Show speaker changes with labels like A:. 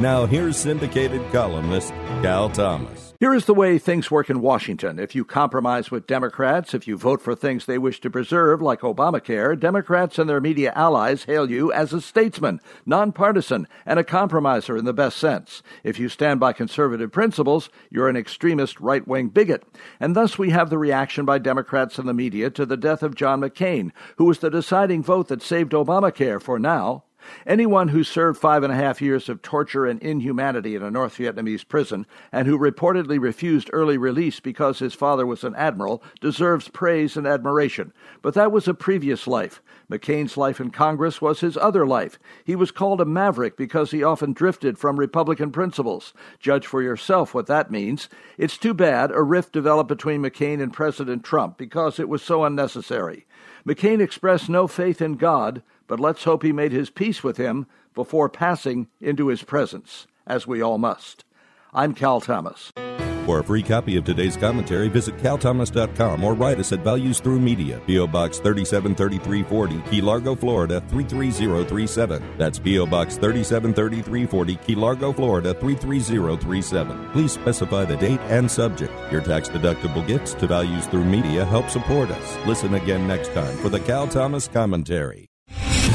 A: Now, here's syndicated columnist Cal Thomas.
B: Here is the way things work in Washington. If you compromise with Democrats, if you vote for things they wish to preserve, like Obamacare, Democrats and their media allies hail you as a statesman, nonpartisan, and a compromiser in the best sense. If you stand by conservative principles, you're an extremist right wing bigot. And thus we have the reaction by Democrats and the media to the death of John McCain, who was the deciding vote that saved Obamacare for now. Anyone who served five and a half years of torture and inhumanity in a North Vietnamese prison and who reportedly refused early release because his father was an admiral deserves praise and admiration. But that was a previous life. McCain's life in Congress was his other life. He was called a maverick because he often drifted from Republican principles. Judge for yourself what that means. It's too bad a rift developed between McCain and President Trump because it was so unnecessary. McCain expressed no faith in God, but let's hope he made his peace with him before passing into his presence, as we all must. I'm Cal Thomas.
A: For a free copy of today's commentary, visit calthomas.com or write us at Values Through Media, P.O. Box 373340, Key Largo, Florida 33037. That's P.O. Box 373340, Key Largo, Florida 33037. Please specify the date and subject. Your tax deductible gifts to Values Through Media help support us. Listen again next time for the Cal Thomas Commentary.